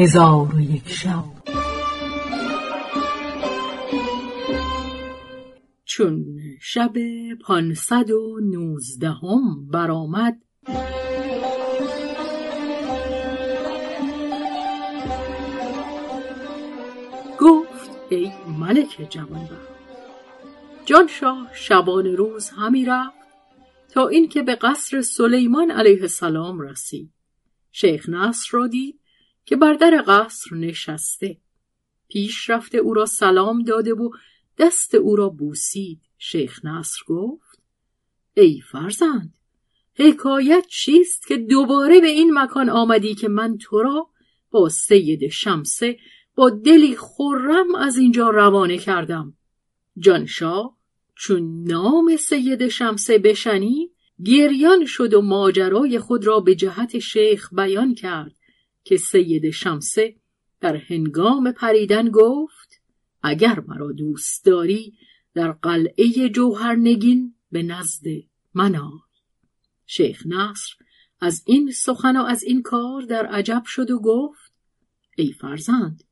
هزار و یک شب. چون شب پانصد و نوزدهم برآمد گفت ای ملک جوانبخت جانشاه شبان روز همی رفت تا اینکه به قصر سلیمان علیه السلام رسید. شیخ نصر را دید که بر در قصر نشسته. پیش رفته او را سلام داده و دست او را بوسید. شیخ نصر گفت ای فرزند حکایت چیست که دوباره به این مکان آمدی که من تو را با سید شمسه با دلی خرم از اینجا روانه کردم؟ جانشاه چون نام سید شمسه بشنی گریان شد و ماجرای خود را به جهت شیخ بیان کرد. که سید شمسه در هنگام پریدن گفت اگر مرا دوست داری در قلعه جوهرنگین به نزد من آی. شیخ نصر از این سخن و از این کار در عجب شد و گفت ای فرزند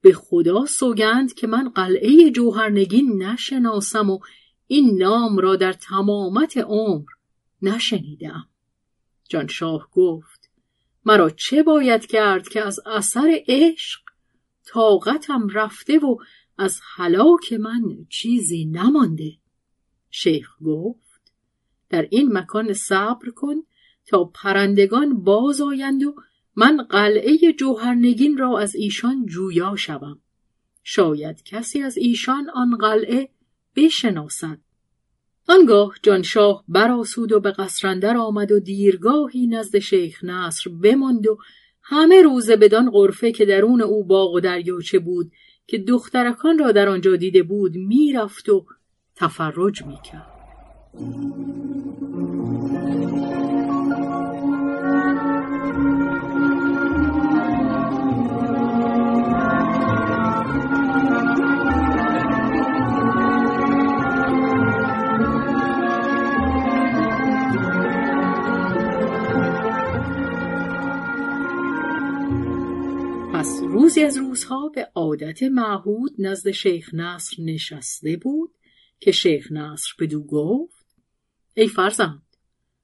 به خدا سوگند که من قلعه جوهرنگین نشناسم و این نام را در تمامت عمر نشنیدم. جانشاه گفت مرا چه باید کرد که از اثر عشق طاقتم رفته و از هلاک من چیزی نمانده؟ شیخ گفت در این مکان صبر کن تا پرندگان باز آیند و من قلعه جوهرنگین را از ایشان جویا شوم. شاید کسی از ایشان آن قلعه بشناسد. آنگاه جانشاه براسود و به قصرندر آمد و دیرگاهی نزد شیخ نصر بماند و همه روزه بدان غرفه که درون او باغ و دریاچه بود که دخترکان را در آنجا دیده بود می‌رفت و تفرج می‌کرد. روزی از روزها به عادت معهود نزد شیخ نصر نشسته بود که شیخ نصر بدو گفت ای فرزند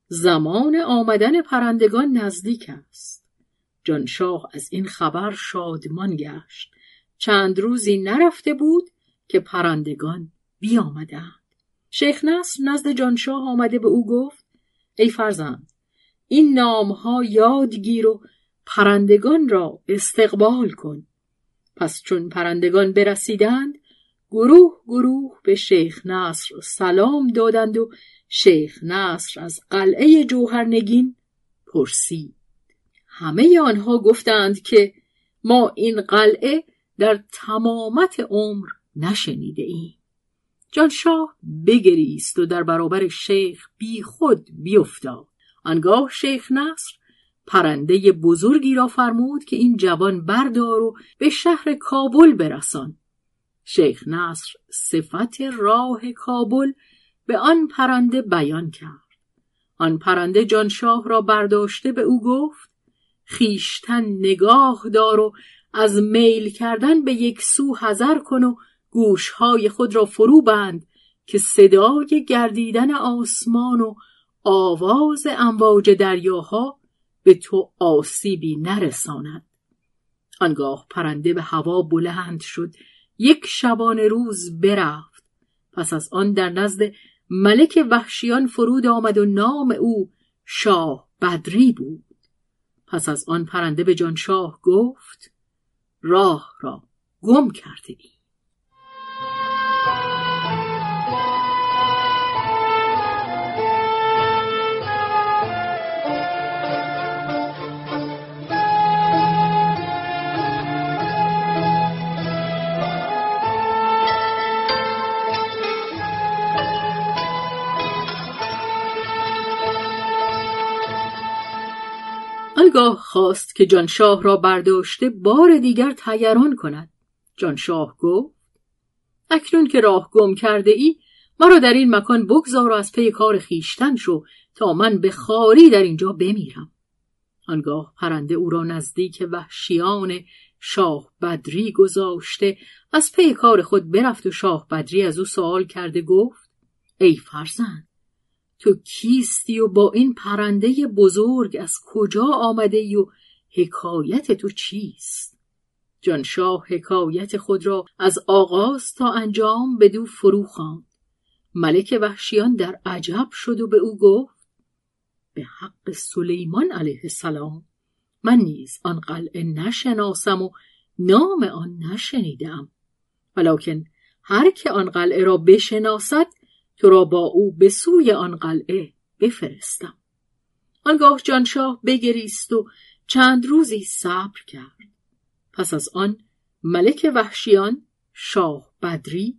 زمان آمدن پرندگان نزدیک است. جانشاه از این خبر شادمان گشت. چند روزی نرفته بود که پرندگان بیامدند. شیخ نصر نزد جانشاه آمده به او گفت ای فرزند این نامها یادگیر و پرندگان را استقبال کن. پس چون پرندگان برسیدند گروه گروه به شیخ نصر سلام دادند و شیخ نصر از قلعه جوهرنگین پرسید. همه آنها گفتند که ما این قلعه در تمامت عمر نشنیده ایم. جانشاه بگریست و در برابر شیخ بی خود بیفتاد. آنگاه شیخ نصر پرنده بزرگی را فرمود که این جوان بردار و به شهر کابل برسان. شیخ نصر صفت راه کابل به آن پرنده بیان کرد. آن پرنده جانشاه را برداشته به او گفت خیشتن نگاه دار و از میل کردن به یک سو حذر کن و گوشهای خود را فرو بند که صدای گردیدن آسمان و آواز امواج دریاها به تو آسیبی نرساند. آنگاه پرنده به هوا بلند شد. یک شبانه روز برفت. پس از آن در نزد ملک وحشیان فرود آمد و نام او شاه بدری بود. پس از آن پرنده به جانشاه گفت راه را گم کرده ای. آنگاه خواست که جانشاه را برداشته بار دیگر تیران کند. جانشاه گفت اکنون که راه گم کرده ای مرا در این مکان بگذار و از پی کار خیشتن شو تا من به خاری در اینجا بمیرم. آنگاه پرنده او را نزدیک وحشیان شاه بدری گذاشته از پی کار خود برفت و شاه بدری از او سوال کرده گفت ای فرزند تو کیستی و با این پرنده بزرگ از کجا آمده ای و حکایت تو چیست؟ جانشاه حکایت خود را از آغاز تا انجام به دو فرو خواند. ملک وحشیان در عجب شد و به او گفت به حق سلیمان علیه السلام من نیز آن قلعه نشناسم و نام آن نشنیدم. ولیکن هر که آن قلعه را بشناسد تو را با او به سوی آن قلعه بفرستم. آنگاه جانشاه بگریست و چند روزی صبر کرد. پس از آن ملک وحشیان شاه بدری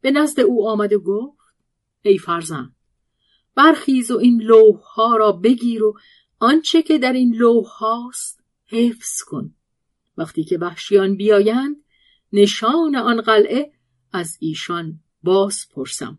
به نزد او آمد و گفت ای فرزند برخیز و این لوح ها را بگیر و آنچه که در این لوح هاست حفظ کن. وقتی که وحشیان بیایند نشان آن قلعه از ایشان باز پرسم.